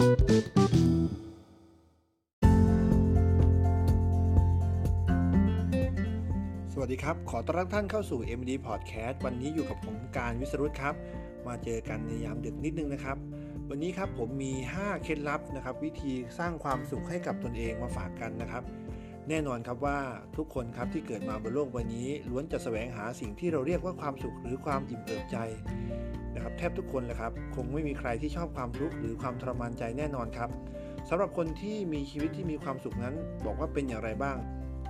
สวัสดีครับ ขอต้อนรับท่านเข้าสู่ MD Podcast วันนี้อยู่กับผมการวิสรุตครับ มาเจอกันในยามดึกนิดนึงนะครับ วันนี้ครับผมมี 5 เคล็ดลับนะครับ วิธีสร้างความสุขให้กับตนเองมาฝากกันนะครับ แน่นอนครับว่าทุกคนครับที่เกิดมาบนโลกใบนี้ ล้วนจะแสวงหาสิ่งที่เราเรียกว่าความสุขหรือความอิ่มเอิบใจนะครับแทบทุกคนเลยครับ คงไม่มีใครที่ชอบความทุกข์หรือความทรมานใจแน่นอนครับสำหรับคนที่มีชีวิตที่มีความสุขนั้น บอกว่าเป็นอย่างไรบ้าง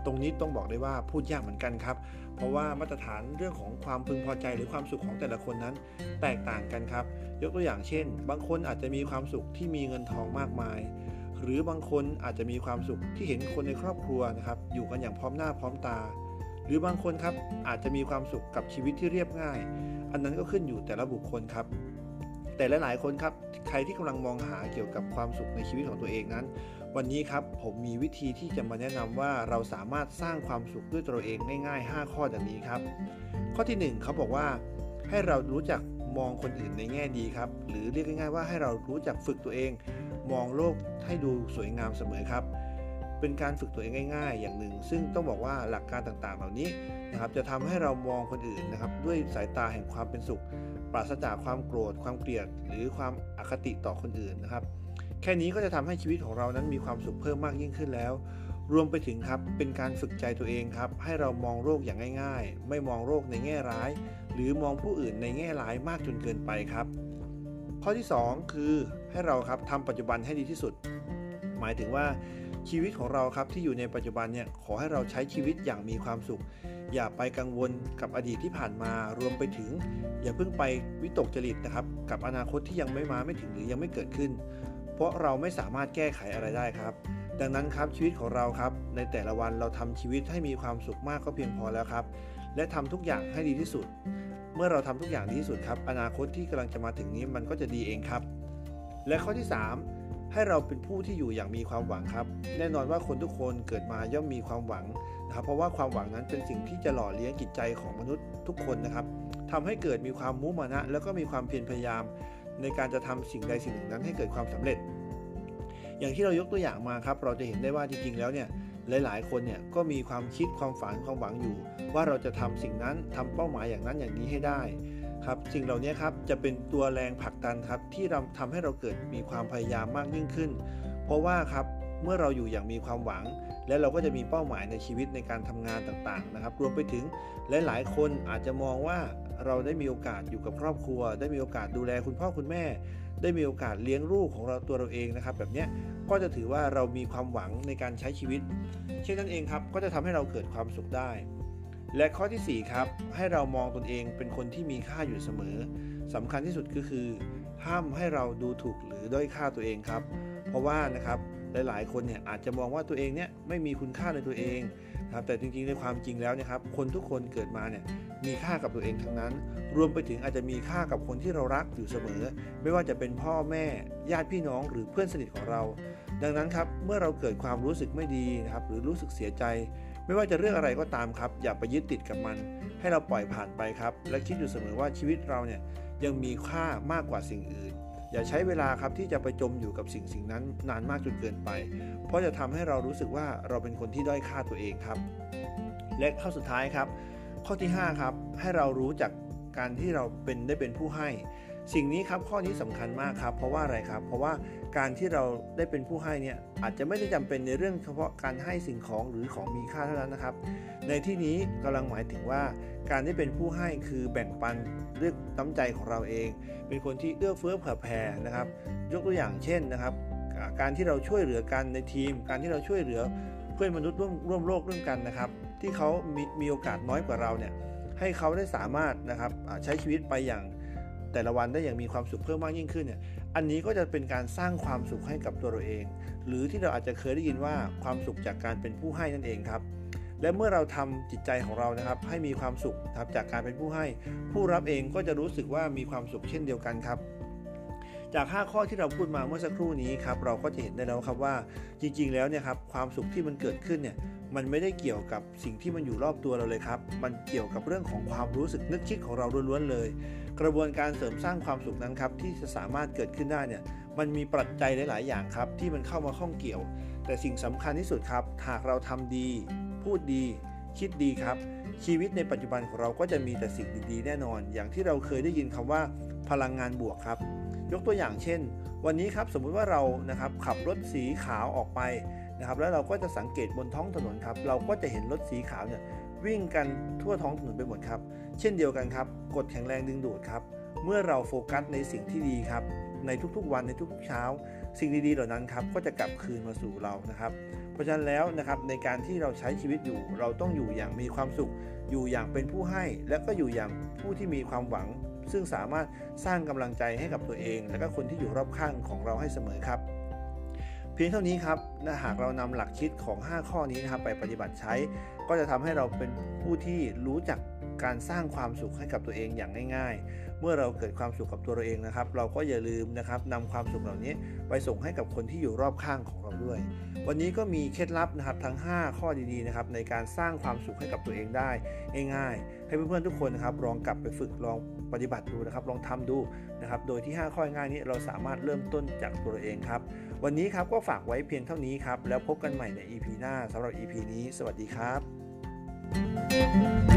ตรงนี้ต้องบอกได้ว่าพูดยากเหมือนกันครับ เพราะว่ามาตรฐานเรื่องของความพึงพอใจหรือความสุขของแต่ละคนนั้น แตกต่างกันครับ ยกตัวอย่างเช่น บางคนอาจจะมีความสุขที่มีเงินทองมากมาย หรือบางคนอาจจะมีความสุขที่เห็นคนในครอบครัวนะครับ อยู่กันอย่างพร้อมหน้าพร้อมตา หรือบางคนครับอาจจะมีความสุขกับชีวิตที่เรียบง่าย อันนั้นก็ขึ้นอยู่แต่ละบุคคลครับ แต่หลายๆคนครับ ใครที่กำลังมองหาเกี่ยวกับความสุขในชีวิตของตัวเองนั้น วันนี้ครับผมมีวิธีที่จะมาแนะนำว่าเราสามารถสร้างความสุขด้วยตัวเองง่ายๆ 5 ข้อดังนี้ครับ ข้อที่ 1เขาบอกว่าให้เรารู้จักมองคนอื่นในแง่ดีครับ หรือเรียกง่ายๆว่าให้เรารู้จักฝึกตัวเอง มองโลกให้ดูสวยงามเสมอครับ เป็นการฝึกตัวเองง่ายๆ อย่างหนึ่ง ซึ่งต้องบอกว่าหลักการต่างๆ เหล่านี้นะครับจะทำให้เรามองคนอื่นนะครับ ด้วยสายตาแห่งความเป็นสุข ปราศจากความโกรธ ความเกลียด หรือความอคติต่อคนอื่นนะครับ แค่นี้ก็จะทำให้ชีวิตของเรานั้นมีความสุขเพิ่มมากยิ่งขึ้นแล้ว รวมไปถึงครับเป็นการฝึกใจตัวเองครับ ให้เรามองโรคอย่างง่าย ๆ ไม่มองโรคในแง่ร้าย หรือมองผู้อื่นในแง่ร้ายมากจนเกินไปครับ ข้อที่ 2 คือ ให้เราครับทำปัจจุบันให้ดีที่สุด หมายถึงว่าชีวิตของเราครับที่อยู่ในปัจจุบันเนี่ยขอให้เราใช้ชีวิตอย่างมีความสุข อย่าไปกังวลกับอดีตที่ผ่านมารวมไปถึง อย่าเพิ่งไปวิตกจริตนะครับ กับอนาคตที่ยังไม่มาไม่ถึงหรือยังไม่เกิดขึ้น เพราะเราไม่สามารถแก้ไขอะไรได้ครับ ดังนั้นครับชีวิตของเราครับในแต่ละวันเราทำชีวิตให้มีความสุขมากก็เพียงพอแล้วครับ และทำทุกอย่างให้ดีที่สุด เมื่อเราทำทุกอย่างดีที่สุดครับ อนาคตที่กำลังจะมาถึงนี้มันก็จะดีเองครับ และข้อที่ 3 ให้เราเป็นผู้ที่อยู่อย่างมีความหวังครับ แน่นอนว่าคนทุกคนเกิดมาย่อมมีความหวังนะครับ เพราะว่าความหวังนั้นเป็นสิ่งที่จะหล่อเลี้ยงจิตใจของมนุษย์ทุกคนนะครับทำให้เกิดมีความมุมานะ แล้วก็มีความเพียรพยายาม ในการจะทำสิ่งใดสิ่งหนึ่งนั้นให้เกิดความสำเร็จ อย่างที่เรายกตัวอย่างมาครับ เราจะเห็นได้ว่าจริงๆแล้วเนี่ยหลาย ๆ คนเนี่ยก็มีความคิดความฝันความหวังอยู่ ว่าเราจะทำสิ่งนั้นทำเป้าหมายอย่างนั้นอย่างนี้ให้ได้ ครับสิ่งเหล่านี้ครับจะเป็นตัวแรงผลักดันครับที่เราทำให้เราเกิดมีความพยายามมากยิ่งขึ้น เพราะว่าครับเมื่อเราอยู่อย่างมีความหวัง และเราก็จะมีเป้าหมายในชีวิตในการทำงานต่างๆนะครับ รวมไปถึงหลายๆคนอาจจะมองว่าเราได้มีโอกาสอยู่กับครอบครัว ได้มีโอกาสดูแลคุณพ่อคุณแม่ ได้มีโอกาสเลี้ยงลูกของเราตัวเราเองนะครับ แบบนี้ก็จะถือว่าเรามีความหวังในการใช้ชีวิต เช่นนั้นเองครับก็จะทำให้เราเกิดความสุขได้ และข้อที่ 4 ครับ ให้เรามองตนเองเป็นคนที่มีค่าอยู่เสมอสำคัญที่สุดก็คือ ห้ามให้เราดูถูกหรือด้อยค่าตัวเองครับ เพราะว่านะครับหลายๆ คนเนี่ยอาจจะมองว่าตัวเองเนี่ยไม่มีคุณค่าในตัวเองครับแต่จริงๆในความจริงแล้วนะครับ คนทุกคนเกิดมาเนี่ยมีค่ากับตัวเองทั้งนั้น รวมไปถึงอาจจะมีค่ากับคนที่เรารักอยู่เสมอ ไม่ว่าจะเป็นพ่อแม่ ญาติพี่น้องหรือเพื่อนสนิทของเรา ดังนั้นครับเมื่อเราเกิดความรู้สึกไม่ดีนะครับหรือรู้สึกเสียใจ ไม่ว่าจะเรื่องอะไรก็ตามครับ อย่าไปยึดติดกับมัน ให้เราปล่อยผ่านไปครับ และคิดอยู่เสมอว่าชีวิตเราเนี่ยยังมีค่ามากกว่าสิ่งอื่น อย่าใช้เวลาครับที่จะไปจมอยู่กับสิ่งสิ่งนั้นนานมากจนเกินไป เพราะจะทำให้เรารู้สึกว่าเราเป็นคนที่ด้อยค่าตัวเองครับ และข้อสุดท้ายครับ ข้อที่ 5 ครับ ให้เรารู้จักการที่เราเป็นได้เป็นผู้ให้ สิ่งนี้ครับข้อนี้สำคัญมากครับ เพราะว่าอะไรครับ เพราะว่าการที่เราได้เป็นผู้ให้เนี่ยอาจจะไม่ได้จำเป็นในเรื่องเฉพาะการให้สิ่งของหรือของมีค่าเท่านั้นนะครับ ในที่นี้กำลังหมายถึงว่าการที่เป็นผู้ให้คือแบ่งปันเรื่องน้ำใจของเราเอง เป็นคนที่เอื้อเฟื้อเผื่อแผ่นะครับ ยกตัวอย่างเช่นนะครับ การที่เราช่วยเหลือกันในทีม การที่เราช่วยเหลือเพื่อนมนุษย์ร่วมร่วมโลกร่วมกันนะครับ ที่เขามีมีโอกาสน้อยกว่าเราเนี่ยให้เขาได้สามารถนะครับใช้ชีวิตไปอย่าง แต่ละวันได้อย่างมีความสุขเพิ่มมากยิ่งขึ้นเนี่ย อันนี้ก็จะเป็นการสร้างความสุขให้กับตัวเราเอง หรือที่เราอาจจะเคยได้ยินว่าความสุขจากการเป็นผู้ให้นั่นเองครับ และเมื่อเราทำจิตใจของเรานะครับ ให้มีความสุขครับจากการเป็นผู้ให้ ผู้รับเองก็จะรู้สึกว่ามีความสุขเช่นเดียวกันครับจาก 5 ข้อที่เราพูดมาเมื่อสักครู่นี้ครับเราก็จะเห็นได้แล้วครับว่าจริง ๆ แล้วเนี่ยครับความสุขที่มันเกิดขึ้นเนี่ย มันไม่ได้เกี่ยวกับสิ่งที่มันอยู่รอบตัวเราเลยครับ มันเกี่ยวกับเรื่องของความรู้สึกนึกคิดของเราล้วนๆเลย กระบวนการเสริมสร้างความสุขนั้นครับที่จะสามารถเกิดขึ้นได้เนี่ยมันมีปัจจัยหลาย ๆ อย่างครับ ที่มันเข้ามาข้องเกี่ยว แต่สิ่งสำคัญที่สุดครับหากเราทำดี พูดดี คิดดีครับ ชีวิตในปัจจุบันของเราก็จะมีแต่สิ่งดี ๆ แน่นอน อย่างที่เราเคยได้ยินคำว่าพลังงานบวกครับ ยกตัวอย่างเช่น วันนี้ครับสมมุติว่าเรานะครับขับรถสีขาวออกไป นะครับแล้วเราก็จะสังเกตบนท้องถนนครับเราก็จะเห็นรถสีขาวเนี่ยวิ่งกันทั่วท้องถนนไปหมดครับ เช่นเดียวกันครับกฎแข็งแรงดึงดูดครับเมื่อเราโฟกัสในสิ่งที่ดีครับในทุกๆวันในทุกๆเช้า สิ่งดีๆเหล่านั้นครับก็จะกลับคืนมาสู่เรานะครับ เพราะฉะนั้นแล้วนะครับในการที่เราใช้ชีวิตอยู่ เราต้องอยู่อย่างมีความสุข อยู่อย่างเป็นผู้ให้ และก็อยู่อย่างผู้ที่มีความหวัง ซึ่งสามารถสร้างกำลังใจให้กับตัวเอง และก็คนที่อยู่รอบข้างของเราให้เสมอครับ เพียงเท่านี้ครับนะหากเรานำหลักคิดของ 5 ข้อนี้นะครับไปปฏิบัติใช้ ก็จะทำให้เราเป็นผู้ที่รู้จัก การสร้างความสุขให้กับตัวเองอย่างง่าย ๆ เมื่อเราเกิดความสุขกับตัวเราเองนะครับ เราก็อย่าลืมนะครับนำความสุขเหล่านี้ไปส่งให้กับคนที่อยู่รอบข้างของเราด้วย วันนี้ก็มีเคล็ดลับนะครับทั้ง 5 ข้อดีๆนะครับในการสร้างความสุขให้กับตัวเองได้ง่ายๆ ให้เพื่อนๆทุกคนนะครับลองกลับไปฝึกลองปฏิบัติดูนะครับ ลองทำดูนะครับ โดยที่ 5 ข้อง่ายนี้เราสามารถเริ่มต้นจากตัวเราเองครับ วันนี้ครับก็ฝากไว้เพียงเท่านี้ครับ แล้วพบกันใหม่ใน EP หน้าสำหรับ EP นี้ สวัสดีครับ